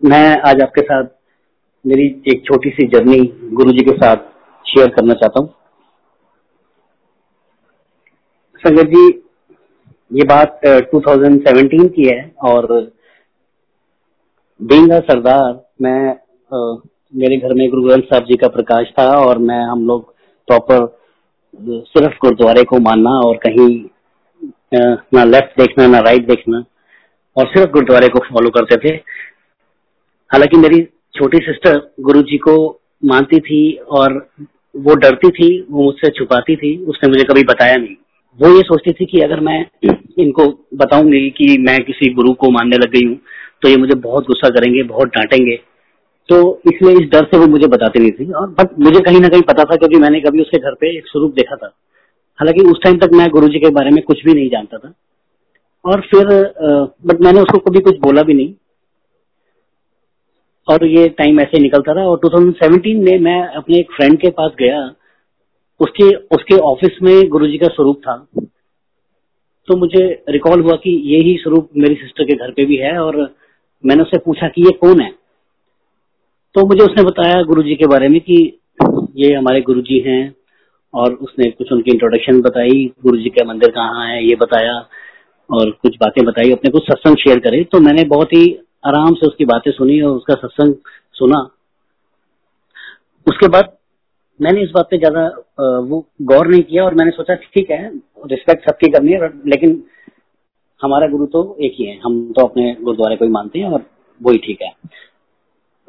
मैं आज आपके साथ मेरी एक छोटी सी जर्नी गुरु जी के साथ शेयर करना चाहता हूँ। संगत जी ये बात 2017 की है और बींग सरदार मैं आ, मेरे घर में गुरु ग्रंथ साहब जी का प्रकाश था और मैं हम लोग प्रॉपर सिर्फ़ गुरुद्वारे को मानना और कहीं ना लेफ़्ट देखना ना राइट देखना और सिर्फ़ गुरुद्वारे को फॉलो करते थे। हालाँकि मेरी छोटी सिस्टर गुरु जी को मानती थी और वो डरती थी, वो मुझसे छुपाती थी, उसने मुझे कभी बताया नहीं। वो ये सोचती थी कि अगर मैं इनको बताऊँगी कि मैं किसी गुरु को मानने लग गई हूँ तो ये मुझे बहुत गुस्सा करेंगे, बहुत डांटेंगे। तो इसलिए इस डर से वो मुझे बताती नहीं थी। और बट मुझे कहीं ना कहीं पता था, क्योंकि मैंने कभी उसके घर पे एक स्वरूप देखा था। हालाँकि उस टाइम तक मैं गुरु जी के बारे में कुछ भी नहीं जानता था। और फिर बट मैंने उसको कभी कुछ बोला भी नहीं। और ये टाइम ऐसे निकलता रहा। और 2017 में मैं अपने एक फ्रेंड के पास गया। उसके उसके ऑफ़िस में गुरुजी का स्वरूप था। तो मुझे रिकॉल हुआ कि ये ही स्वरूप मेरी सिस्टर के घर पे भी है और मैंने उससे पूछा कि ये कौन है? तो मुझे उसने बताया गुरुजी के बारे में कि ये हमारे गुरुजी हैं और उसने कुछ उनकी इंट्रोडक्शन बताई, गुरुजी का मंदिर कहाँ है, ये बताया और कुछ बातें बताई, अपने कुछ सत्संग शेयर करे। तो मैंने बहुत ही आराम से उसकी बातें सुनी और उसका सत्संग सुना। उसके बाद मैंने इस बात पे ज़्यादा वो गौर नहीं किया और मैंने सोचा ठीक है रिस्पेक्ट सबकी करनी है लेकिन हमारा गुरु तो एक ही है। हम तो अपने गुरुद्वारे को ही मानते हैं और वही ठीक है।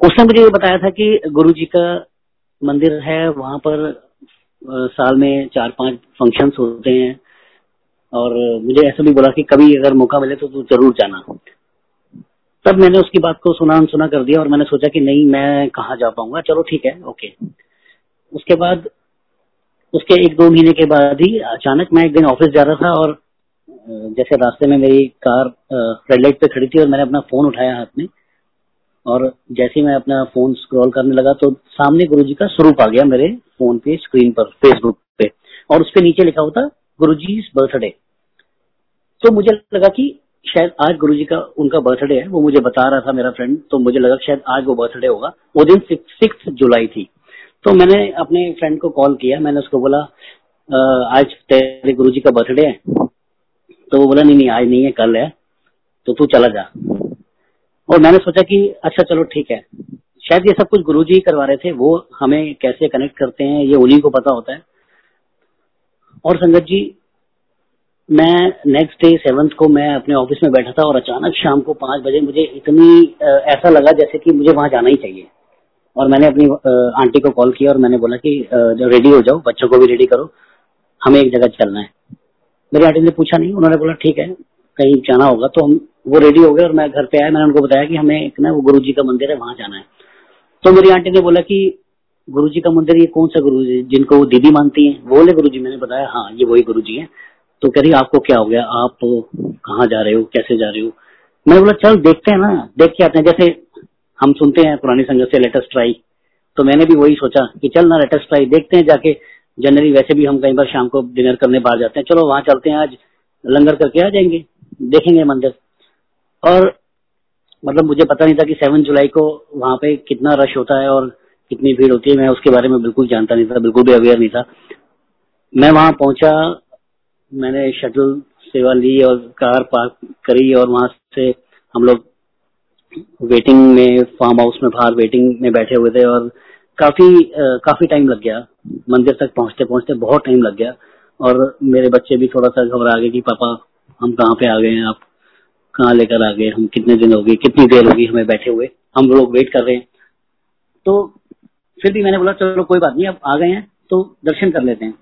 उसने मुझे ये बताया था कि गुरु जी का मंदिर है, वहाँ पर साल में चार पाँच फ़ंक्शंस होते हैं। और मुझे ऐसा भी बोला कि कभी अगर मौका मिले तो तू ज़रूर जाना। तब मैंने उसकी बात को सुना सुना कर दिया और मैंने सोचा कि नहीं, मैं कहाँ जा पाऊँगा। चलो ठीक है, ओके। उसके बाद, उसके एक दो महीने के बाद ही अचानक मैं एक दिन ऑफ़िस जा रहा था और जैसे रास्ते में मेरी कार रेड लाइट पे खड़ी थी और मैंने अपना फ़ोन उठाया हाथ में और जैसे ही मैं अपना फ़ोन स्क्रॉल करने लगा तो सामने गुरु का स्वरूप आ गया मेरे फ़ोन पे स्क्रीन पर फेसबुक पे और उस पर नीचे लिखा होता गुरु जी बर्थडे तो मुझे लगा कि शायद आज गुरु का उनका बर्थडे है, वो मुझे बता रहा था मेरा फ्रेंड तो मुझे लगा शायद आज वो बर्थडे होगा। वो दिन सिक्स जुलाई थी। तो मैंने अपने फ्रेंड को कॉल किया, मैंने उसको बोला आज तेरे गुरु जी का बर्थडे है। तो वो बोला, नहीं नहीं, आज नहीं है, कल है। तो तू चला जा। और मैंने सोचा कि अच्छा चलो, ठीक है। शायद ये सब कुछ गुरु जी करवा रहे थे, वो हमें कैसे कनेक्ट करते हैं, ये उन्हीं को पता होता है। और संगत जी मैं नेक्स्ट डे सेवंथ को मैं अपने ऑफ़िस में बैठा था और अचानक शाम को पाँच बजे मुझे इतनी ऐसा लगा जैसे कि मुझे वहाँ जाना ही चाहिए। और मैंने अपनी आंटी को कॉल किया और मैंने बोला कि रेडी हो जाओ, बच्चों को भी रेडी करो, हमें एक जगह चलना है। मेरी आंटी ने पूछा नहीं, उन्होंने बोला, ठीक है, कहीं जाना होगा। तो हम, वो रेडी हो गए और मैं घर पे आया। मैंने उनको बताया कि हमें एक ना, वो गुरु जी का मंदिर है, वहाँ जाना है। तो मेरी आंटी ने बोला कि गुरु जी का मंदिर ये कौन सा गुरु जी जिनको वो दीदी मानती है? बोले गुरु जी मैंने बताया। हाँ ये वही गुरु जी है। तो कह रही, आपको क्या हो गया? आप कहाँ जा रहे हो? कैसे जा रहे हो? मैंने बोला, चल, देखते हैं ना, देख के आते हैं। जैसे हम सुनते हैं पुरानी संगत से लेटेस्ट ट्राई तो मैंने भी वही सोचा कि चल ना लेटेस्ट ट्राई देखते हैं जाके, जनरली वैसे भी हम कई बार शाम को डिनर करने बाहर जाते हैं। चलो, वहाँ चलते हैं आज, लंगर करके आ जाएँगे, देखेंगे मंदिर। और मतलब मुझे पता नहीं था कि सेवन जुलाई को वहाँ पे कितना रश होता है और कितनी भीड़ होती है, मैं उसके बारे में बिल्कुल जानता नहीं था, बिल्कुल भी अवेयर नहीं था। मैं वहाँ पहुँचा मैंने शटल सेवा ली और कार पार्क करी और वहाँ से हम लोग वेटिंग में फार्म हाउस में बाहर वेटिंग में बैठे हुए थे और काफ़ी आ, काफ़ी टाइम लग गया। मंदिर तक पहुँचते पहुँचते बहुत टाइम लग गया। और मेरे बच्चे भी थोड़ा सा घबरा गए कि पापा हम कहाँ पे आ गए हैं? आप कहाँ लेकर आ गए? हम कितने दिन हो गए कितनी देर होगी हमें बैठे हुए? हम लोग वेट कर रहे हैं। तो फिर भी मैंने बोला चलो कोई बात नहीं अब आ गए हैं तो दर्शन कर लेते हैं।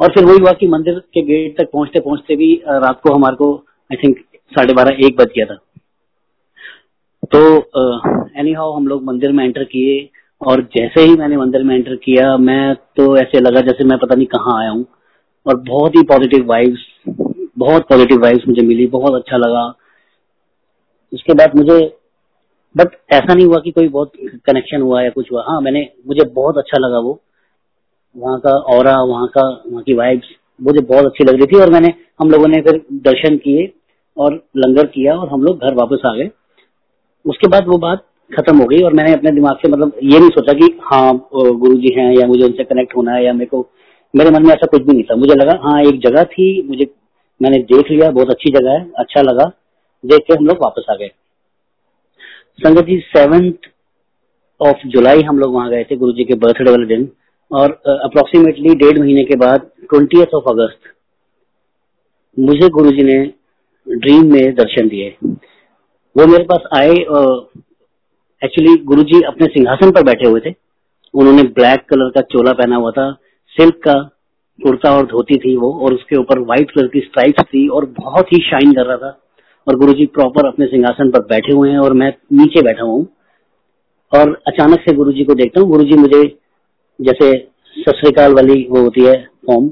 और फिर वही हुआ कि मंदिर के गेट तक पहुँचते पहुँचते भी रात को हमारे को आई थिंक साढ़े बारह, एक बज गया था। तो एनी हाउ हम लोग मंदिर में एंटर किए और जैसे ही मैंने मंदिर में एंटर किया, मैं तो ऐसे लगा जैसे मैं पता नहीं कहाँ आया हूँ। और बहुत ही पॉजिटिव वाइब्स बहुत पॉजिटिव वाइब्स मुझे मिली, बहुत अच्छा लगा। उसके बाद मुझे बट ऐसा नहीं हुआ कि कोई बहुत कनेक्शन हुआ या कुछ हुआ। हाँ मैंने, मुझे बहुत अच्छा लगा वो। वहाँ का और वहाँ का, वहाँ की वाइब्स मुझे बहुत अच्छी लग रही थी और मैंने, हम लोगों ने फिर दर्शन किए और लंगर किया और हम लोग घर वापस आ गए। उसके बाद वो बात खत्म हो गई और मैंने अपने दिमाग से मतलब ये नहीं सोचा कि हाँ गुरु जी हैं या मुझे उनसे कनेक्ट होना है या मेरे को, मेरे मन में ऐसा कुछ भी नहीं था। मुझे लगा हाँ एक जगह थी, मुझे, मैंने देख लिया, बहुत अच्छी जगह है अच्छा लगा, देख के हम लोग वापस आ गए। संगत जी सेवेंथ ऑफ़ जुलाई हम लोग वहाँ गए थे गुरु जी के बर्थडे वाले दिन। और अप्रोक्सीमेटली डेढ़ महीने के बाद ट्वेंटी ऑफ़ अगस्त मुझे गुरु जी ने ड्रीम में दर्शन दिए। वो मेरे पास आए एक्चुअली गुरु जी अपने सिंहासन पर बैठे हुए थे। उन्होंने ब्लैक कलर का चोला पहना हुआ था सिल्क का कुर्ता और धोती थी वो, और उसके ऊपर व्हाइट कलर की स्ट्राइप्स थी और बहुत ही शाइन कर रहा था। और गुरु जी प्रॉपर अपने सिंहासन पर बैठे हुए हैं और मैं नीचे बैठा हूँ। और अचानक से गुरु जी को देखता हूँ गुरु जी मुझे जैसे सतरीकाल वाली वो होती है फॉर्म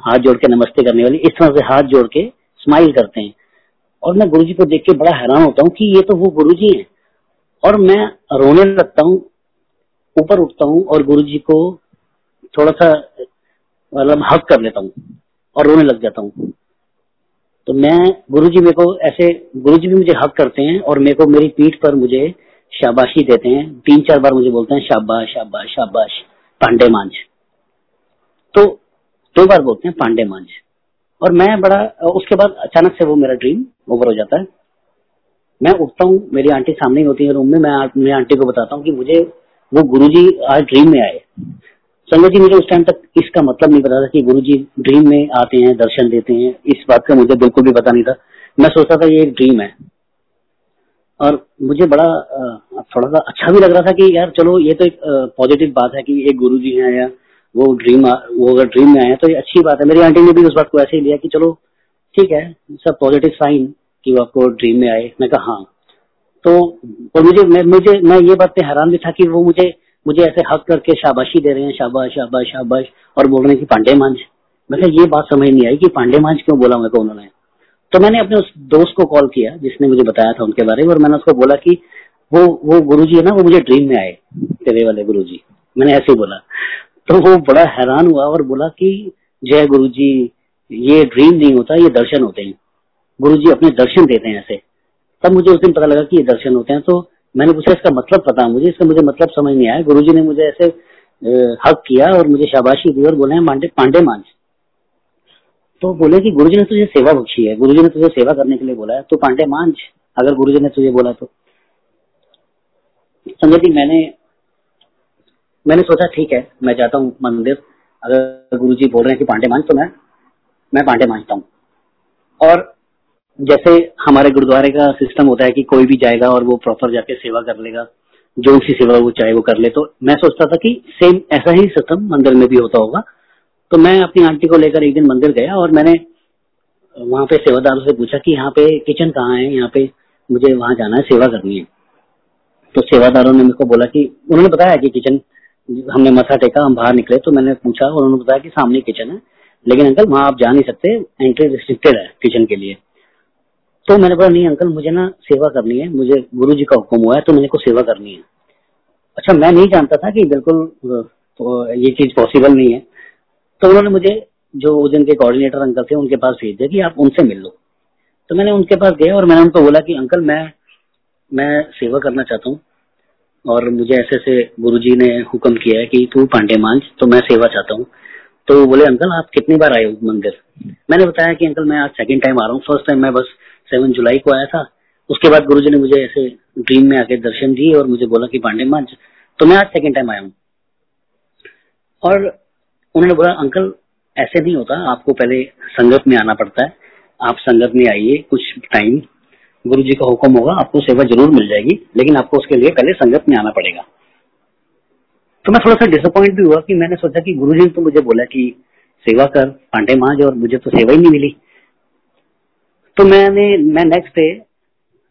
हाथ जोड़ के नमस्ते करने वाली, इस तरह से हाथ जोड़ के स्माइल करते हैं। और मैं गुरुजी को देख के बड़ा हैरान होता हूँ कि ये तो वो गुरुजी हैं। और मैं रोने लगता हूँ, ऊपर उठता हूँ और गुरुजी को थोड़ा सा मतलब हक कर लेता हूँ और रोने लग जाता हूँ। तो मैं गुरु जी मेरे को ऐसे गुरु जी भी मुझे हक करते हैं और मेरे को मेरी पीठ पर मुझे शाबाशी देते हैं। तीन चार बार मुझे बोलते हैं, शाबाश शाबाश शाबाश। पांडे मांझ। तो दो बार बोलते हैं पांडे मांझ। और मैं बड़ा, उसके बाद अचानक से वो मेरा ड्रीम ओवर हो जाता है। मैं उठता हूँ, मेरी आंटी सामने ही होती है रूम में, मैं मेरी आंटी को बताता हूँ कि मुझे वो गुरुजी आज ड्रीम में आए। संगत जी मुझे उस टाइम तक इसका मतलब नहीं पता था कि गुरु जी ड्रीम में आते हैं, दर्शन देते हैं। इस बात का मुझे बिल्कुल भी पता नहीं था। मैं सोचता था ये एक ड्रीम है। और मुझे बड़ा थोड़ा सा अच्छा भी लग रहा था कि यार चलो ये तो एक पॉजिटिव बात है कि एक गुरु जी है या वो ड्रीम वो अगर ड्रीम में आए तो ये अच्छी बात है। मेरी आंटी ने भी उस बात को ऐसे ही लिया कि चलो, ठीक है सब पॉजिटिव साइन कि वो आपको ड्रीम में आए। मैं कहा हाँ। तो और मुझे, मैं मुझे, मैं ये बात पे हैरान भी था कि वो मुझे मुझे ऐसे हक करके शाबाशी दे रहे हैं, शाबाश शाबाश शाबाश, और बोल रहे हैं कि पांडे मांझ। मैं ये बात समझ नहीं आई कि पांडे मांझ क्यों बोला? मेरे को उन्होंने तो मैंने अपने उस दोस्त को कॉल किया, जिसने मुझे बताया था उनके बारे में, और मैंने उसको बोला कि वो वो गुरु जी है ना, वो मुझे ड्रीम में आए, तेरे वाले गुरु जी मैंने ऐसे ही बोला। तो वो बड़ा हैरान हुआ और बोला कि, जय गुरु जी ये ड्रीम नहीं होता, ये दर्शन होते हैं। गुरु जी अपने दर्शन देते हैं ऐसे। तब मुझे उस दिन पता लगा कि ये दर्शन होते हैं तो मैंने पूछा, इसका मतलब पता मुझे? इसका मुझे मतलब समझ नहीं आया। गुरुजी ने मुझे ऐसे हक किया और मुझे शाबाशी दी और बोले पांडे पांडे मांझ। तो बोले कि गुरुजी ने तुझे सेवा बख्शी है। गुरुजी ने तुझे सेवा करने के लिए बोला है। तो पांडे मांझ, अगर गुरुजी ने तुझे बोला तो। संजय जी मैंने मैंने सोचा, ठीक है, मैं जाता हूँ मंदिर। अगर गुरुजी बोल रहे हैं कि पांडे मांझ तो मैं मैं पांडे मांझता हूँ। और जैसे हमारे गुरुद्वारे का सिस्टम होता है कि कोई भी जाएगा और वो प्रॉपर जाके सेवा कर लेगा, जो सी सेवा वो चाहे वो कर ले तो मैं सोचता था कि सेम ऐसा ही सिस्टम मंदिर में भी होता होगा। तो मैं अपनी आंटी को लेकर एक दिन मंदिर गया और मैंने वहाँ पे सेवादारों से पूछा कि यहाँ पे किचन कहाँ है? यहाँ पे मुझे वहाँ जाना है, सेवा करनी है। तो सेवादारों ने मेरे को बोला कि, उन्होंने बताया कि किचन हमने मथा टेका, हम बाहर निकले तो मैंने पूछा और उन्होंने बताया कि सामने किचन है। लेकिन अंकल, वहाँ आप जा नहीं सकते एंट्री रिस्ट्रिक्टेड है किचन के लिए। तो मैंने बोला, नहीं अंकल, मुझे ना सेवा करनी है, मुझे गुरु जी का हुक्म हुआ है तो मेरे को सेवा करनी है। अच्छा मैं नहीं जानता था कि बिल्कुल तो ये चीज़ पॉसिबल नहीं है। तो उन्होंने मुझे, जो उस दिन के कोऑर्डिनेटर अंकल थे, उनके पास भेज दिया कि आप उनसे मिल लो। तो मैंने उनके पास गया और मैंने उनको बोला कि, अंकल, मैं मैं सेवा करना चाहता हूँ और मुझे ऐसे ऐसे गुरु जी ने हुक्म किया है कि तू पांडे मांझ तो मैं सेवा चाहता हूँ। तो बोले, अंकल, आप कितनी बार आए हो मंदिर? मैंने बताया कि, अंकल, मैं आज सेकंड टाइम आ रहा हूँ। फ़र्स्ट टाइम मैं बस सेवन जुलाई को आया था। उसके बाद गुरुजी ने मुझे ऐसे ड्रीम में आके दर्शन दिए और मुझे बोला कि, पांडे मांझ तो मैं आज सेकेंड टाइम आया हूँ। और उन्होंने बोला, अंकल, ऐसे नहीं होता। आपको पहले संगत में आना पड़ता है। आप संगत में आइए कुछ टाइम गुरु जी का हुक्म होगा, आपको सेवा ज़रूर मिल जाएगी, लेकिन आपको उसके लिए पहले संगत में आना पड़ेगा। तो मैं थोड़ा सा डिसअपॉइंट भी हुआ कि मैंने सोचा कि गुरु जी ने तो मुझे बोला कि सेवा कर, पांडे मांझ और मुझे तो सेवा ही नहीं मिली। तो मैंने, मैं नेक्स्ट डे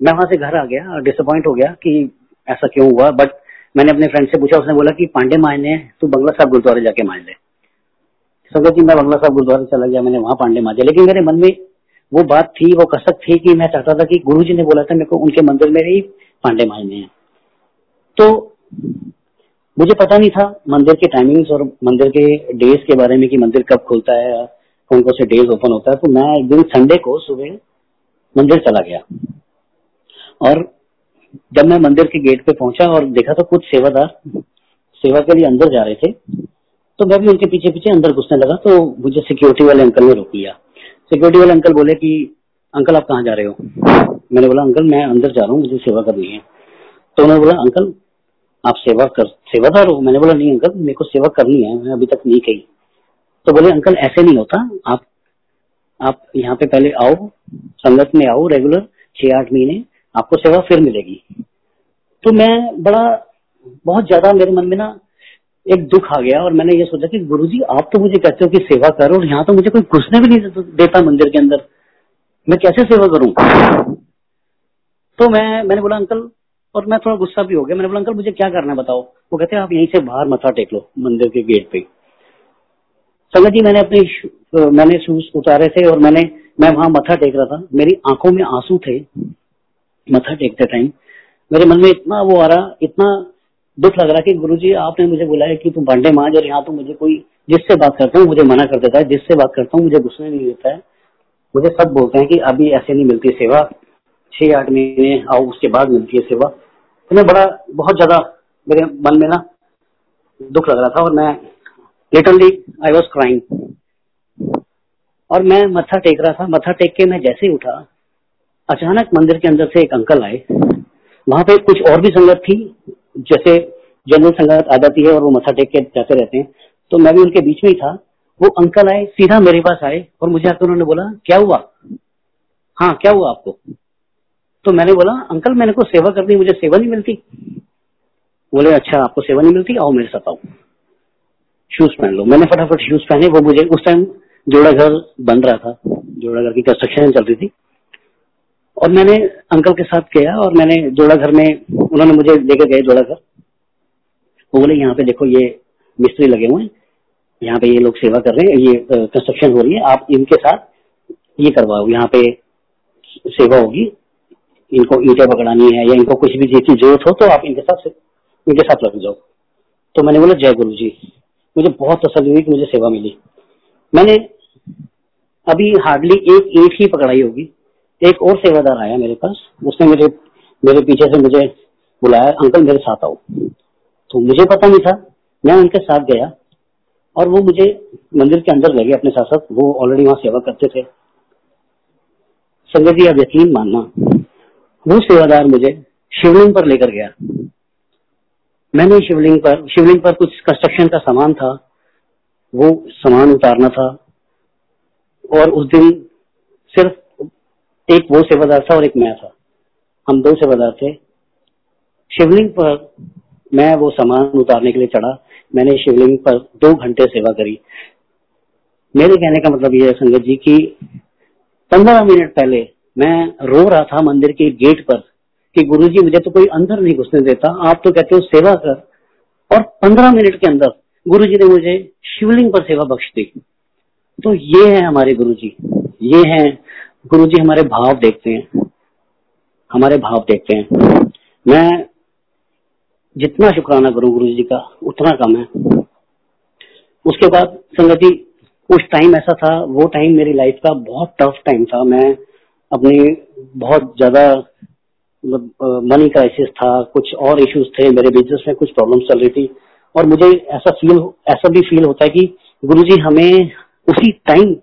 मैं वहाँ से घर आ गया डिसअपॉइंट हो गया कि ऐसा क्यों हुआ। बट मैंने अपने फ्रेंड से पूछा, उसने बोला कि पांडे मायने तू बंगला साहब गुरुद्वारे जाके मान ले। संगत जी, मैं बंगला साहब गुरुद्वारे चला गया, मैंने वहाँ पांडे मांझे लेकिन मेरे मन में वो बात थी, वो कसक थी कि मैं चाहता था कि गुरु जी ने बोला था मेरे को उनके मंदिर में ही पांडे मांझने हैं। तो मुझे पता नहीं था मंदिर के टाइमिंग्स और मंदिर के डेज़ के बारे में कि मंदिर कब खुलता है, कौन कौन से डेज़ ओपन होता है। तो मैं एक दिन संडे को सुबह मंदिर चला गया। और जब मैं मंदिर के गेट पे पहुँचा और देखा तो कुछ सेवादार सेवा के लिए अंदर जा रहे थे तो मैं भी उनके पीछे पीछे अंदर घुसने लगा तो मुझे सिक्योरिटी वाले अंकल ने रोक लिया। सिक्योरिटी वाले अंकल बोले कि अंकल आप कहाँ जा रहे हो? मैंने बोला अंकल मैं अंदर जा रहा हूँ, मुझे सेवा करनी है। तो उन्होंने बोला अंकल आप सेवा कर, सेवादार हो? मैंने बोला, नहीं अंकल मेरे को सेवा करनी है, मैं अभी तक नहीं कही। तो बोले अंकल ऐसे नहीं होता। आप आप यहाँ पे पहले आओ, संगत में आओ रेगुलर छह आठ महीने, आपको सेवा फिर मिलेगी। तो मैं बड़ा, बहुत ज़्यादा मेरे मन में ना एक दुख आ गया और मैंने ये सोचा कि गुरुजी, आप तो मुझे कहते हो कि सेवा करो और यहाँ तो मुझे कोई घुसने भी नहीं देता मंदिर के अंदर। मैं कैसे सेवा करूँ? तो मैं, मैंने बोला, अंकल, और मैं थोड़ा गुस्सा भी हो गया। मैंने बोला, अंकल, मुझे क्या करना है बताओ? वो कहते हैं, आप यहीं से बाहर मथा टेक लो, मंदिर के गेट पे। संगत जी, मैंने अपने मैंने शूज़ उतारे थे और मैंने, मैं वहाँ मथा टेक रहा था। मेरी आँखों में आँसू थे, मथा टेकते टाइम मेरे मन में इतना वो आ रहा, इतना दुख लग रहा कि गुरु जी आपने मुझे बुलाया कि तुम बांडे मांझ और यहाँ तो मुझे कोई जिससे बात करता हूँ, मुझे मना कर देता है, जिससे बात करता हूँ, मुझे गुस्सा नहीं देता है। मुझे सब बोलते हैं कि अभी ऐसे नहीं मिलती सेवा। छह आठ महीने आओ, उसके बाद मिलती है सेवा। तो मैं बड़ा, बहुत ज़्यादा मेरे मन में ना दुख लग रहा था और मैं लिटरली आई वॉज़ क्राइंग और मैं मत्था टेक रहा था, मत्था टेक के मैं जैसे ही उठा, अचानक मंदिर के अंदर से एक अंकल आए। वहाँ पे कुछ और भी संगत थी जैसे जनरल संगत आ जाती है और वो मथा टेक के जाते रहते हैं तो मैं भी उनके बीच में ही था। वो अंकल आए, सीधा मेरे पास आए और मुझे आकर उन्होंने बोला, क्या हुआ? हाँ क्या हुआ आपको? तो मैंने बोला, अंकल, मैंने को सेवा करनी, मुझे सेवा नहीं मिलती। बोले अच्छा आपको सेवा नहीं मिलती, आओ मेरे साथ आओ। शूज़ पहन लो। मैंने फटाफट शूज़ पहने, वो मुझे उस टाइम जोड़ा घर बन रहा था जोड़ा घर की कंस्ट्रक्शन चल रही थी। और मैंने अंकल के साथ किया और मैंने जोड़ा घर में, उन्होंने मुझे लेकर गए जोड़ा घर वो बोले, यहाँ पे देखो, ये मिस्त्री लगे हुए हैं। यहाँ पे ये लोग सेवा कर रहे हैं, ये कंस्ट्रक्शन हो रही है। आप इनके साथ ये करवाओ। यहाँ पे सेवा होगी। इनको ईटे पकड़ानी है या इनको कुछ भी चीज़ की ज़रूरत हो तो आप इनके साथ इनके साथ लग जाओ। तो मैंने बोला, जय गुरु जी मुझे बहुत तसली हुई कि मुझे सेवा मिली। मैंने अभी हार्डली एक ईट ही पकड़ाई होगी। एक और सेवादार आया मेरे पास। उसने मेरे मेरे पीछे से मुझे बुलाया, अंकल, मेरे साथ आओ। तो मुझे पता नहीं था। मैं उनके साथ गया और वो मुझे मंदिर के अंदर ले गए अपने साथ साथ वो ऑलरेडी वहाँ सेवा करते थे। संगत जी यकीन मानना, वो सेवादार मुझे शिवलिंग पर लेकर गया। मैंने शिवलिंग पर शिवलिंग पर कुछ कंस्ट्रक्शन का सामान था। वो सामान उतारना था और उस दिन सिर्फ़ एक वो सेवादार था और एक मैं था। हम दो सेवादार थे। शिवलिंग पर मैं वो सामान उतारने के लिए चढ़ा। मैंने शिवलिंग पर दो घंटे सेवा करी। मेरे कहने का मतलब यह है संगत जी की पंद्रह मिनट पहले मैं रो रहा था मंदिर के गेट पर कि गुरु जी मुझे तो कोई अंदर नहीं घुसने देता। आप तो कहते हो सेवा कर। और पंद्रह मिनट के अंदर गुरु जी ने मुझे शिवलिंग पर सेवा बख्श दी। तो ये है हमारे गुरु जी ये है गुरु जी हमारे भाव देखते हैं। हमारे भाव देखते हैं। मैं जितना शुक्राना करूँ गुरु जी का, उतना कम है। उसके बाद संगति, उस टाइम ऐसा था, वो टाइम मेरी लाइफ का बहुत टफ टाइम था। मैं अपनी बहुत ज़्यादा मनी क्राइसिस था, कुछ और इश्यूज़ थे, मेरे बिज़नेस में कुछ प्रॉब्लम चल रही थी। और मुझे ऐसा फील ऐसा भी फील होता है कि गुरुजी हमें उसी टाइम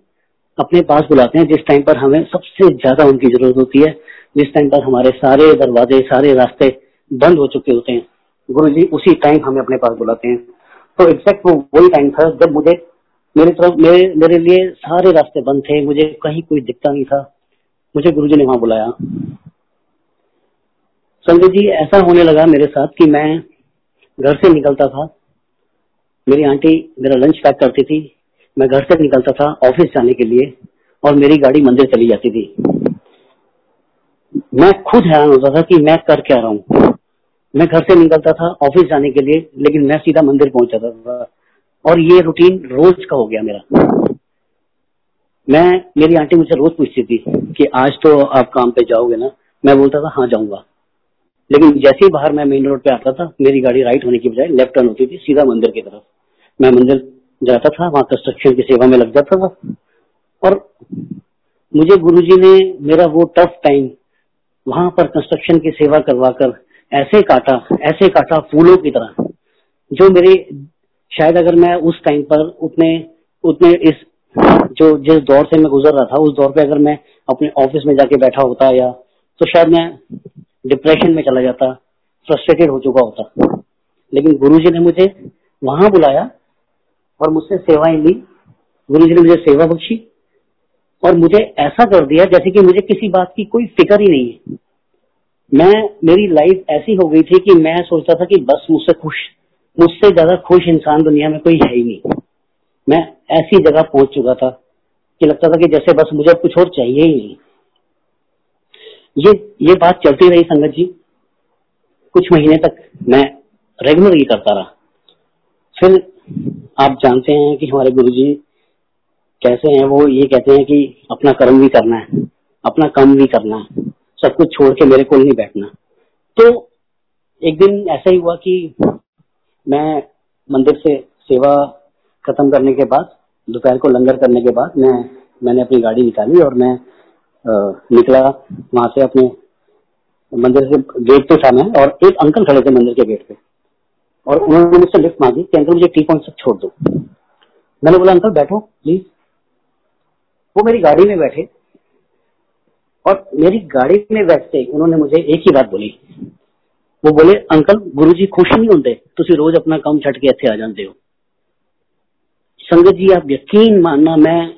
अपने पास बुलाते हैं, जिस टाइम पर हमें सबसे ज़्यादा उनकी ज़रूरत होती है, जिस टाइम पर हमारे सारे दरवाजे, सारे रास्ते बंद हो चुके होते हैं गुरु जी उसी टाइम हमें अपने पास बुलाते हैं। तो एग्जैक्ट वो वही टाइम था जब मुझे, मेरी तरफ़, मेरे मेरे लिए सारे रास्ते बंद थे, मुझे कहीं कोई दिखता नहीं था। मुझे गुरु जी ने वहाँ बुलाया। संजय जी, ऐसा होने लगा मेरे साथ कि मैं घर से निकलता था। मेरी आंटी मेरा लंच पैक करती थी। मैं घर से निकलता था ऑफ़िस जाने के लिए और मेरी गाड़ी मंदिर चली जाती थी। मैं खुद हैरान होता था कि मैं कर क्या रहा हूँ। मैं घर से निकलता था ऑफ़िस जाने के लिए, लेकिन मैं सीधा मंदिर पहुँच जाता था और ये रूटीन रोज का हो गया मेरा। मैं, मेरी आंटी मुझसे रोज पूछती थी कि आज तो आप काम पे जाओगे ना? मैं बोलता था हाँ जाऊँगा। लेकिन जैसे ही बाहर मैं मेन रोड पे आता था, मेरी गाड़ी राइट होने की बजाय लेफ़्ट टर्न होती थी, सीधा मंदिर की तरफ़। मैं मंदिर जाता था, वहाँ कंस्ट्रक्शन की सेवा में लग जाता था। और मुझे गुरुजी ने मेरा वो टफ टाइम वहाँ पर कंस्ट्रक्शन की सेवा करवा कर ऐसे काटा ऐसे काटा फूलों की तरह, जो मेरे, शायद अगर मैं उस टाइम पर उतने उतने इस, जो जिस दौर से मैं गुजर रहा था, उस दौर पे अगर मैं अपने ऑफ़िस में जाके बैठा होता या तो शायद मैं डिप्रेशन में चला जाता फ्रस्ट्रेटेड हो चुका होता। लेकिन गुरुजी ने मुझे वहाँ बुलाया और मुझसे सेवाएँ ली। गुरुजी ने मुझे सेवा बख्शी। और मुझे ऐसा कर दिया जैसे कि मुझे किसी बात की कोई फ़िक्र ही नहीं है। मैं, मेरी लाइफ ऐसी हो गई थी कि मैं सोचता था कि बस मुझसे खुश, मुझसे ज़्यादा खुश इंसान दुनिया में कोई है ही नहीं। मैं ऐसी जगह पहुँच चुका था कि लगता था कि जैसे बस मुझे कुछ और चाहिए ही नहीं। ये ये बात चलती रही संगत जी। कुछ महीने तक मैं रेगुलर ये करता रहा। फिर आप जानते हैं कि हमारे गुरु जी कैसे हैं वो ये कहते हैं कि अपना कर्म भी करना है अपना काम भी करना है सब कुछ छोड़ के मेरे को नहीं बैठना। तो एक दिन ऐसा ही हुआ कि मैं मंदिर से सेवा खत्म करने के बाद दोपहर को लंगर करने के बाद मैं मैंने अपनी गाड़ी निकाली और मैं आ, निकला वहाँ से अपने मंदिर से गेट पे था मैं और एक अंकल खड़े थे मंदिर के गेट पे। और उन्होंने मुझसे लिफ्ट मांगी कि अंकल मुझे टी पॉइंट तक छोड़ दो। मैंने बोला, अंकल, बैठो प्लीज़ वो मेरी गाड़ी में बैठे और मेरी गाड़ी में बैठते उन्होंने मुझे एक ही बात बोली। वो बोले, अंकल गुरु जी खुश नहीं होंगे तुम रोज अपना काम छट के इतने आ जाते हो। संगत जी, आप यकीन मानना, मैं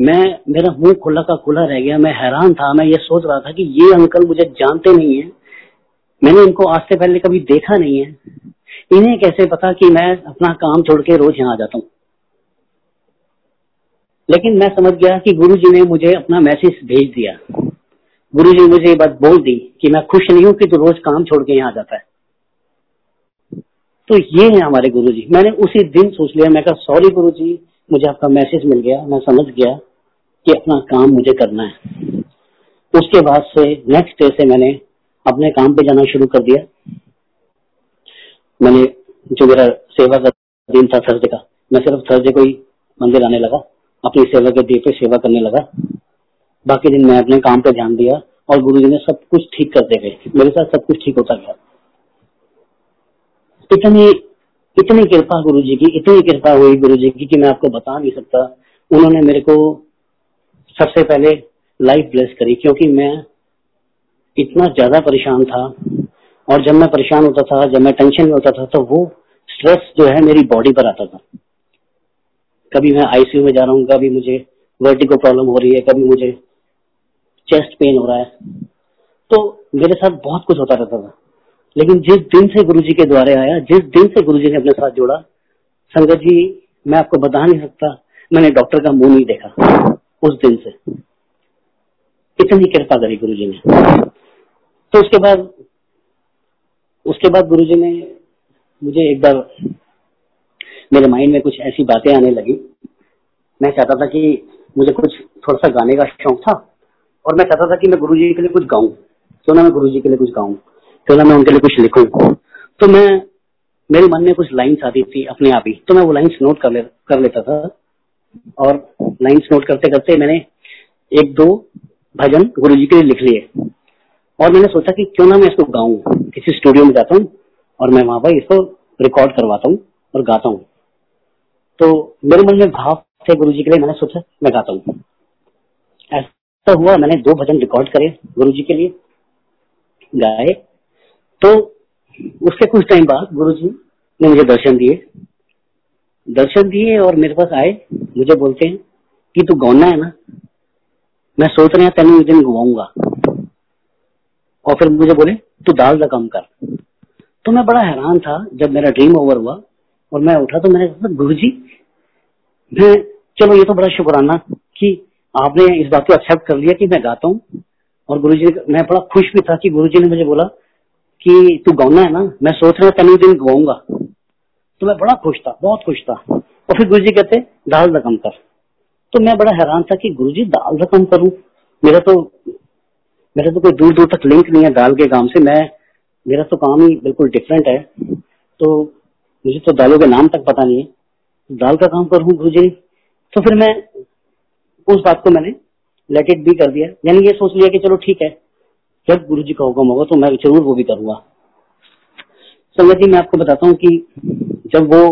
मैं, मेरा मुँह खुला का खुला रह गया, मैं हैरान था, मैं ये सोच रहा था कि ये अंकल मुझे जानते नहीं है। मैंने इनको आज से पहले कभी देखा नहीं है। इन्हें कैसे पता कि मैं अपना काम छोड़ के रोज यहाँ आ जाता हूँ? लेकिन मैं समझ गया कि गुरु जी ने मुझे अपना मैसेज भेज दिया। गुरु जी मुझे ये बात बोल दी कि मैं खुश नहीं हूँ कि तू तो रोज काम छोड़ के यहाँ जाता है। तो ये है हमारे गुरु जी मैंने उसी दिन सोच लिया, मैं कहा, सॉरी गुरु जी मुझे आपका मैसेज मिल गया। मैं समझ गया कि अपना काम मुझे करना है। उसके बाद से नेक्स्ट डे से मैंने अपने काम पे जाना शुरू कर दिया। मैंने जो मेरा सेवा का दिन था थर्सडे का, मैं सिर्फ़ थर्सडे को ही मंदिर आने लगा, अपनी सेवा के दिए पे सेवा करने लगा। बाकी दिन मैं अपने काम पे ध्यान दिया और गुरु जी ने सब कुछ ठीक करते गए। मेरे साथ सब कुछ ठीक होता गया। इतनी इतनी कृपा गुरु जी की, इतनी कृपा हुई गुरु जी की कि मैं आपको बता नहीं सकता। उन्होंने मेरे को सबसे पहले लाइफ ब्लेस करी, क्योंकि मैं इतना ज़्यादा परेशान था। और जब मैं परेशान होता था, जब मैं टेंशन में होता था तो वो स्ट्रेस जो है मेरी बॉडी पर आता था। कभी मैं आईसीयू में जा रहा हूँ, कभी मुझे वर्टिको प्रॉब्लम हो रही है, कभी मुझे चेस्ट पेन हो रहा है। तो मेरे साथ बहुत कुछ होता रहता था। लेकिन जिस दिन से गुरु के द्वारे आया, जिस दिन से गुरु ने अपने साथ जोड़ा, संगत जी, मैं आपको बता नहीं सकता, मैंने डॉक्टर का मुँह नहीं देखा उस दिन से। इतनी कृपा करी गुरु ने। तो उसके बाद उसके बाद गुरु जी ने मुझे एक बार मेरे माइंड में कुछ ऐसी बातें आने लगी। मैं चाहता था कि मुझे कुछ थोड़ा सा गाने का शौक था और मैं चाहता था कि मैं गुरु जी के लिए कुछ गाऊं। क्यों ना मैं गुरु जी के लिए कुछ गाऊं? क्यों ना मैं उनके लिए कुछ लिखूं? तो मैं, मेरे मन में कुछ लाइन्स आती थी अपने आप ही। तो मैं वो लाइन्स नोट कर ले, कर लेता था और लाइन्स नोट करते करते मैंने एक दो भजन गुरु जी के लिए लिख लिए। और मैंने सोचा कि क्यों ना मैं इसको गाऊं, किसी स्टूडियो में जाता हूँ और मैं वहाँ पर इसको रिकॉर्ड करवाता हूँ और गाता हूँ। तो मेरे मन में भाव थे गुरु जी के लिए, मैंने सोचा मैं गाता हूँ। ऐसा हुआ, मैंने दो भजन रिकॉर्ड करे गुरु जी के लिए, गाए। तो उसके कुछ टाइम बाद गुरु जी ने मुझे दर्शन दिए। दर्शन दिए और मेरे पास आए, मुझे बोलते हैं कि तू गौना है ना, मैं सोच रहा तेन एक दिन गुवाऊँगा और फिर मुझे बोले, तू दाल का काम कर। तो मैं बड़ा हैरान था जब मेरा ड्रीम ओवर हुआ और मैं उठा तो मैंने कहा, गुरु जी, मैं, चलो ये तो बड़ा शुक्राना कि आपने इस बात को एक्सेप्ट कर लिया कि मैं गाता हूँ। और गुरु जी मैं बड़ा खुश भी था कि गुरु जी ने मुझे बोला कि तू गाना है ना, मैं सोच रहा तेन दिन गवाऊँगा तो मैं बड़ा खुश था, बहुत खुश था। और फिर गुरु जी कहते, दाल रकम कर। तो मैं बड़ा हैरान था कि गुरु जी, दाल रकम करूँ? मेरा तो मेरा तो कोई दूर दूर तक लिंक नहीं है दाल के काम से। मैं मेरा तो काम ही बिल्कुल डिफरेंट है। तो मुझे तो दालों के नाम तक पता नहीं है। दाल का काम करूँ गुरु जी तो फिर मैं उस बात को मैंने लेट इट भी कर दिया। यानी ये सोच लिया कि चलो ठीक है। जब गुरु जी का हुक्म होगा तो मैं ज़रूर वो भी करूँगा। संगत जी, मैं आपको बताता हूँ कि जब वो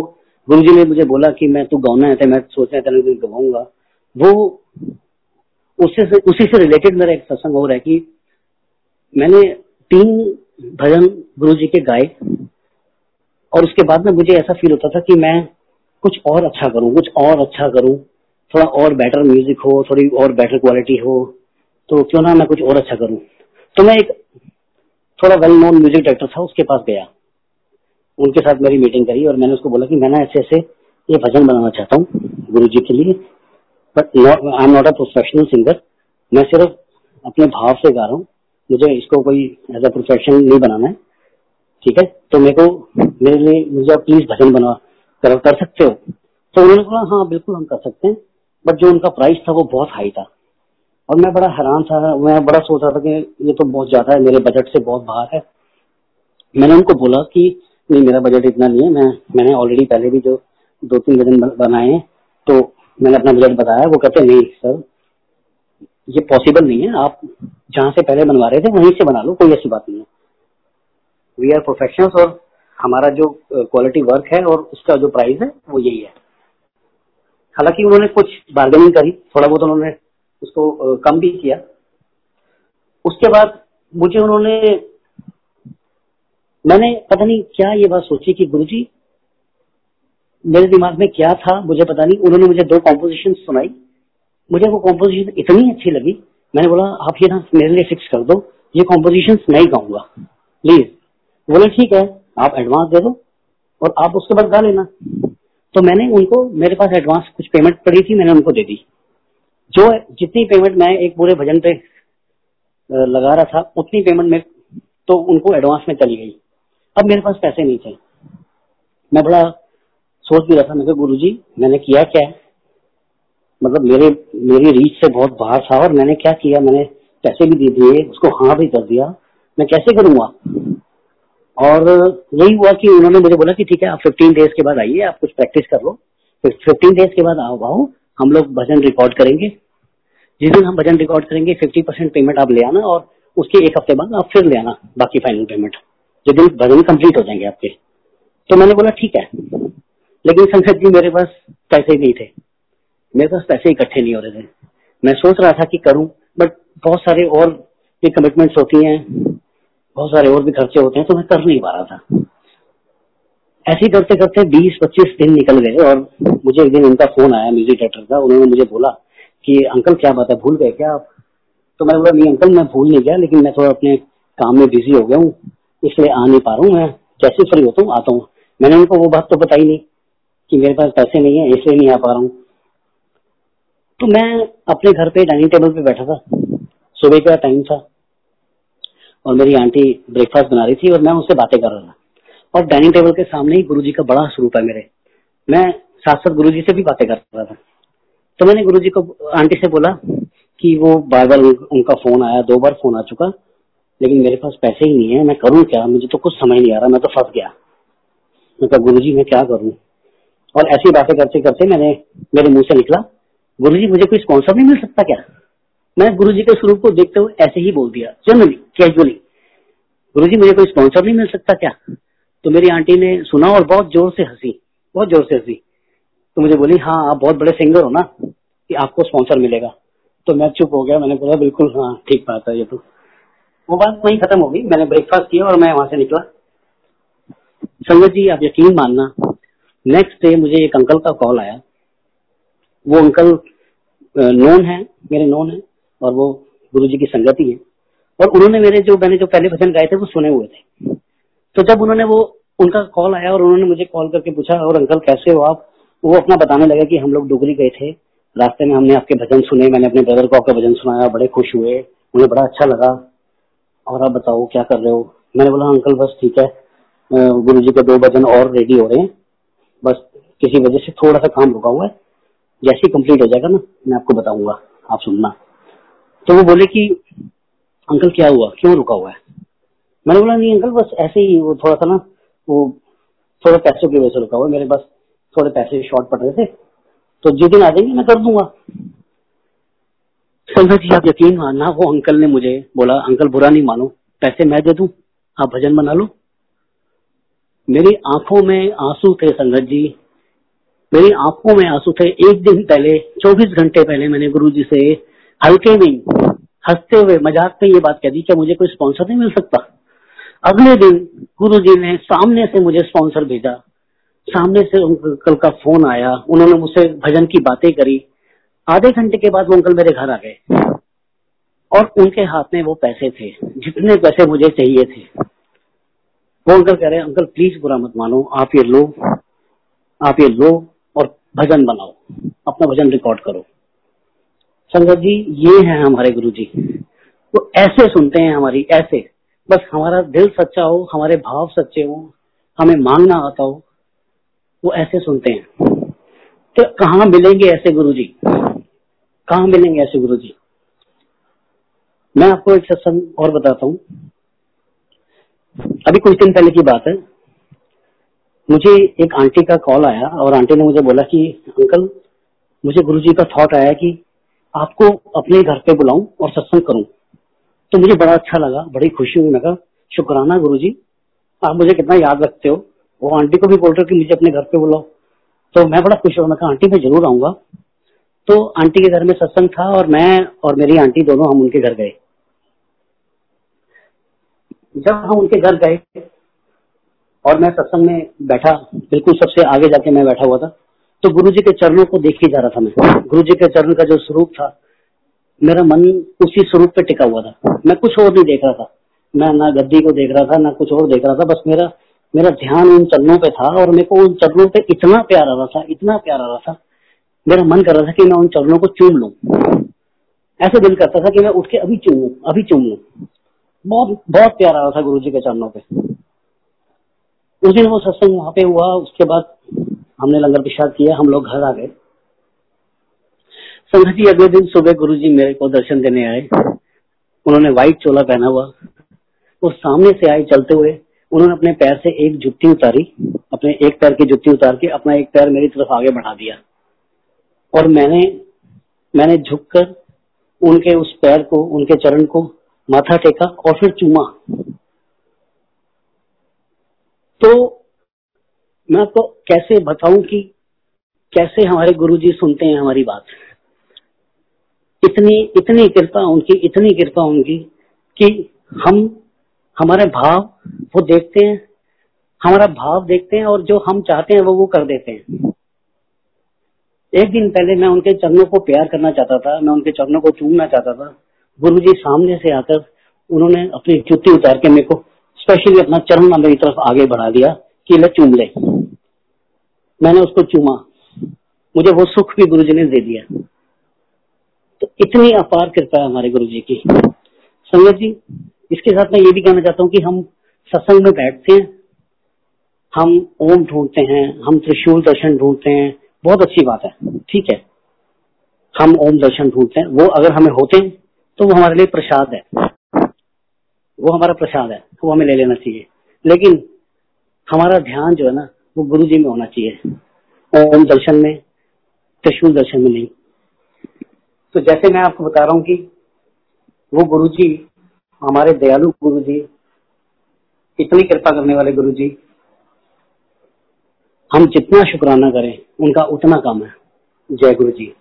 गुरु जी ने मुझे बोला कि मैं तू गाना है तो मैं सोच रहा था गवाऊँगा वो उससे से, उसी से रिलेटेड मेरा एक सत्संग हो रहा है कि मैंने तीन भजन गुरु जी के गाए और उसके बाद में मुझे ऐसा फील होता था कि मैं कुछ और अच्छा करूँ कुछ और अच्छा करूँ थोड़ा और बेटर म्यूज़िक हो थोड़ी और बेटर क्वालिटी हो तो क्यों ना मैं कुछ और अच्छा करूँ। तो मैं एक थोड़ा वेल नोन म्यूज़िक डायरेक्टर था उसके पास गया। उनके साथ मेरी मीटिंग करी और मैंने उसको बोला कि मैं ना ऐसे ऐसे ये भजन बनाना चाहता हूँ गुरु जी के लिए but I am not a professional singer मैं सिर्फ़ अपने भाव से गा रहा हूँ। मुझे इसको कोई एज अ प्रोफेशन नहीं बनाना है। ठीक है? तो मेरे को मेरे लिए मुझे प्लीज़ भजन बना कर, कर सकते हो। तो उन्होंने कहा हाँ बिल्कुल हम कर सकते हैं। बट जो उनका प्राइस था वो बहुत हाई था। और मैं बड़ा हैरान था मैं बड़ा सोच रहा था कि ये तो बहुत ज़्यादा है मेरे बजट से बहुत बाहर है। मैंने उनको बोला कि नहीं मेरा बजट इतना नहीं है। मैं मैंने ऑलरेडी पहले भी जो दो तीन भजन बनाए हैं तो मैंने अपना बजट बताया, वो कहते नहीं सर, ये पॉसिबल नहीं है। आप जहाँ से पहले बनवा रहे थे, वहीं से बना लो, कोई ऐसी बात नहीं है। वी आर प्रोफेशनल्स और हमारा जो क्वालिटी वर्क है और उसका जो प्राइस है, वो यही है। हालाँकि उन्होंने कुछ बार्गेनिंग करी, थोड़ा बहुत उन्होंने उसको कम भी किया। उसके बाद मुझे उन्होंने, मैंने पता नहीं क्या ये बात सोची कि गुरुजी मेरे दिमाग में क्या था, मुझे पता नहीं। उन्होंने मुझे दो कॉम्पोजिशन सुनाई। मुझे वो कॉम्पोजिशन इतनी अच्छी लगी। मैंने बोला, आप ये ना मेरे लिए फिक्स कर दो। ये कॉम्पोजिशन नहीं गाऊँगा। प्लीज़ बोले, ठीक है, आप एडवांस दे दो और आप उसके बाद गा लेना। तो मैंने उनको, मेरे पास एडवांस कुछ पेमेंट पड़ी थी, मैंने उनको दे दी। जो जितनी पेमेंट मैं एक पूरे भजन पे लगा रहा था, उतनी पेमेंट में तो उनको एडवांस में चली गई। अब मेरे पास पैसे नहीं थे। मैं बड़ा सोच भी रहा था, मैं गुरु जी मैंने किया क्या? मतलब मेरे, मेरी रीच से बहुत बाहर था और मैंने क्या किया? मैंने पैसे भी दे दिए, उसको हाँ भी कर दिया। मैं कैसे करूँगा? और यही हुआ कि उन्होंने मुझे बोला कि, ठीक है, आप फिफ्टीन डेज़ के बाद आइए, आप कुछ प्रैक्टिस कर लो। फिर फिफ्टीन डेज़ के बाद आओ आओ, हम लोग भजन रिकॉर्ड करेंगे। जिस दिन हम भजन रिकॉर्ड करेंगे फिफ्टी परसेंट पेमेंट आप ले आना और उसके एक हफ़्ते बाद आप फिर ले आना, बाकी फाइनल पेमेंट जो दिन भजन कंप्लीट हो जाएँगे आपके। तो मैंने बोला, ठीक है। लेकिन संसद जी मेरे पास पैसे नहीं थे। मेरे पास पैसे इकट्ठे नहीं हो रहे थे। मैं सोच रहा था कि करूँ बट बहुत सारे और भी कमिटमेंट्स होती हैं, बहुत सारे और भी खर्चे होते हैं तो मैं कर नहीं पा रहा था। ऐसे करते करते बीस पच्चीस दिन निकल गए और मुझे एक दिन उनका फ़ोन आया म्यूज़िक डायरेक्टर का। उन्होंने मुझे बोला कि, अंकल, क्या बात है? भूल गए क्या आप? तो मैंने बोला, नहीं अंकल, मैं भूल नहीं गया, लेकिन मैं थोड़ा अपने काम में बिज़ी हो गया हूँ, इसलिए आ नहीं पा रहा हूँ। मैं जैसे फ्री होता हूँ, आता हूँ। मैंने उनको वो बात तो बताई नहीं। कि मेरे पास पैसे नहीं है, इसलिए नहीं आ पा रहा हूँ। तो मैं अपने घर पे डाइनिंग टेबल पे बैठा था। सुबह का टाइम था। और मेरी आंटी ब्रेकफास्ट बना रही थी और मैं उससे बातें कर रहा था। और डाइनिंग टेबल के सामने ही गुरुजी का बड़ा स्वरूप है मेरे। मैं साथ साथ गुरु जी से भी बातें कर रहा था। तो मैंने गुरु जी को, आंटी से बोला कि वो बार बार उनका फ़ोन आया, दो बार फ़ोन आ चुका, लेकिन मेरे पास पैसे ही नहीं है, मैं करूँ क्या? मुझे तो कुछ समझ नहीं आ रहा, मैं तो फंस गया। मैं कहा गुरु जी मैं क्या करूँ? और ऐसी बातें करते करते मैंने, मेरे मुँह से निकला। गुरु जी मुझे कोई स्पॉन्सर नहीं मिल सकता क्या? मैं गुरु जी के स्वरूप को देखते हुए ऐसे ही बोल दिया। जनरली कैजुअली गुरु जी मुझे कोई स्पॉन्सर नहीं मिल सकता क्या? तो मेरी आंटी ने सुना और बहुत ज़ोर से हँसी, बहुत ज़ोर से हँसी। तो मुझे बोली हाँ आप बहुत बड़े सिंगर हो ना, कि आपको स्पॉन्सर मिलेगा। तो मैं चुप हो गया। मैंने बोला, बिल्कुल हाँ ठीक बात है ये तो। वो बात वही खत्म हो गई। मैंने ब्रेकफास्ट किया और मैं वहाँ से निकला। संगत जी, आप यकीन मानना नेक्स्ट डे मुझे एक अंकल का कॉल आया। वो अंकल नोन है, मेरे नोन है, और वो गुरु जी की संगति है। और उन्होंने मेरे जो, मैंने जो पहले भजन गाए थे, वो सुने हुए थे। तो जब उन्होंने वो, उनका कॉल आया और उन्होंने मुझे कॉल करके पूछा, और अंकल कैसे हो आप? वो अपना बताने लगे कि हम लोग डुगरी गए थे। रास्ते में हमने आपके भजन सुने, मैंने अपने ब्रदर को आपका भजन सुनाया, बड़े खुश हुए, उन्हें बड़ा अच्छा लगा। और आप बताओ, क्या कर रहे हो? मैंने बोला अंकल बस ठीक है गुरु जी के दो भजन और रेडी हो रहे हैं। बस किसी वजह से थोड़ा सा काम रुका हुआ है। जैसे ही कंप्लीट हो जाएगा ना, मैं आपको बताऊँगा, आप सुनना। तो वो बोले कि, अंकल, क्या हुआ? क्यों रुका हुआ है? मैंने बोला, नहीं अंकल, बस ऐसे ही वो थोड़ा सा ना, वो थोड़े पैसों की वजह से रुका हुआ मेरे पास थोड़े पैसे शॉर्ट पड़ रहे थे तो जिस दिन आ जाएँगे, मैं कर दूँगा। संगत जी आप यकीन मानना, वो अंकल ने मुझे बोला, अंकल, बुरा नहीं मानो। पैसे मैं दे दू, आप भजन बना लो मेरी आँखों में आँसू थे संगत जी। मेरी आँखों में आँसू थे। एक दिन पहले 24 घंटे पहले मैंने गुरु जी से हल्के में हँसते हुए, मज़ाक में ये बात कह दी, क्या मुझे कोई स्पॉन्सर नहीं मिल सकता? अगले दिन गुरु जी ने सामने से मुझे स्पॉन्सर भेजा। सामने से अंकल का फ़ोन आया। उन्होंने मुझसे भजन की बातें करी। आधे घंटे के बाद वो अंकल मेरे घर आ गए। और उनके हाथ में वो पैसे थे। जितने पैसे मुझे चाहिए थे। वो अंकल कह रहे हैं, अंकल प्लीज़ बुरा मत मानो, आप ये लो, आप ये लो और भजन बनाओ, अपना भजन रिकॉर्ड करो। संगत जी, ये है हमारे गुरु जी वो ऐसे सुनते हैं हमारी, ऐसे। बस हमारा दिल सच्चा हो, हमारे भाव सच्चे हो, हमें मांगना आता हो, वो ऐसे सुनते हैं। तो कहा मिलेंगे ऐसे गुरु जी कहा मिलेंगे ऐसे गुरु जी मैं आपको एक सत्संग और बताता हूँ। अभी कुछ दिन पहले की बात है। मुझे एक आंटी का कॉल आया और आंटी ने मुझे बोला कि, अंकल, मुझे गुरुजी का थॉट आया कि आपको अपने घर पे बुलाऊं और सत्संग करूँ। तो मुझे बड़ा अच्छा लगा, बड़ी खुशी हुई। मैं शुक्राना गुरु जी आप मुझे कितना याद रखते हो। वो आंटी को भी बोल रहे हो कि मुझे अपने घर पे बुलाओ। तो मैं बड़ा खुश हुआ। मैं कहा, आंटी, मैं ज़रूर आऊँगा। तो आंटी के घर में सत्संग था और मैं और मेरी आंटी दोनों हम उनके घर गए। जब हम उनके घर गए और मैं सत्संग में बैठा, बिल्कुल सबसे आगे जाके मैं बैठा हुआ था तो गुरु जी के चरणों को देख ही जा रहा था मैं। गुरु जी के चरण का जो स्वरूप था, मेरा मन उसी स्वरूप पे टिका हुआ था। मैं कुछ और नहीं देख रहा था। मैं ना गद्दी को देख रहा था, ना कुछ और देख रहा था, बस मेरा मेरा ध्यान उन चरणों पे था और मेरे को उन चरणों पे इतना प्यार आ रहा था, इतना प्यार आ रहा था। मेरा मन कर रहा था कि मैं उन चरणों को चूम लू। ऐसे दिल करता था कि मैं उठ के अभी चूम लू, अभी चूम लू। बहुत बहुत प्यार आ रहा था गुरु जी के चरणों पे। उस दिन वो सत्संग वहाँ पे हुआ, उसके बाद हमने लंगर प्रसाद किया, हम लोग घर आ गए। संघ जी, अगले दिन सुबह गुरु जी मेरे को दर्शन देने आए। उन्होंने व्हाइट चोला पहना हुआ। वो सामने से आए चलते हुए। उन्होंने अपने पैर से एक जुत्ती उतारी, अपने एक पैर की जुत्ती उतार के अपना एक पैर मेरी तरफ़ आगे बढ़ा दिया। और मैंने मैंने झुककर उनके उस पैर को, उनके चरण को माथा टेका और फिर चूमा। तो मैं आपको कैसे बताऊँ कि कैसे हमारे गुरुजी सुनते हैं हमारी बात? इतनी इतनी कृपा उनकी, इतनी कृपा उनकी कि हम, हमारे भाव वो देखते हैं, हमारा भाव देखते हैं और जो हम चाहते हैं वो वो कर देते हैं। एक दिन पहले मैं उनके चरणों को प्यार करना चाहता था, मैं उनके चरणों को चूमना चाहता था। गुरु जी सामने से आकर उन्होंने अपनी जुत्ती उतार के मेरे को स्पेशली अपना चरण मेरी तरफ़ आगे बढ़ा दिया कि ले चूम ले। मैंने उसको चूमा। मुझे वो सुख भी गुरु जी ने दे दिया। तो इतनी अपार कृपा है हमारे गुरु जी की। संगत जी, इसके साथ मैं ये भी कहना चाहता हूँ कि हम सत्संग में बैठते हैं, हम ओम ढूंढते हैं, हम त्रिशूल दर्शन ढूंढते हैं, बहुत अच्छी बात है, ठीक है। हम ओम दर्शन ढूंढते हैं, वो अगर हमें होते हैं तो वो हमारे लिए प्रसाद है। वो हमारा प्रसाद है, वो हमें ले लेना चाहिए। लेकिन हमारा ध्यान जो है ना, वो गुरु जी में होना चाहिए। ओम दर्शन में त्रिशूल दर्शन में नहीं। तो जैसे मैं आपको बता रहा हूँ कि वो गुरु जी हमारे दयालु गुरु जी इतनी कृपा करने वाले गुरु जी हम जितना शुक्राना करें, उनका उतना कम है। जय गुरु जी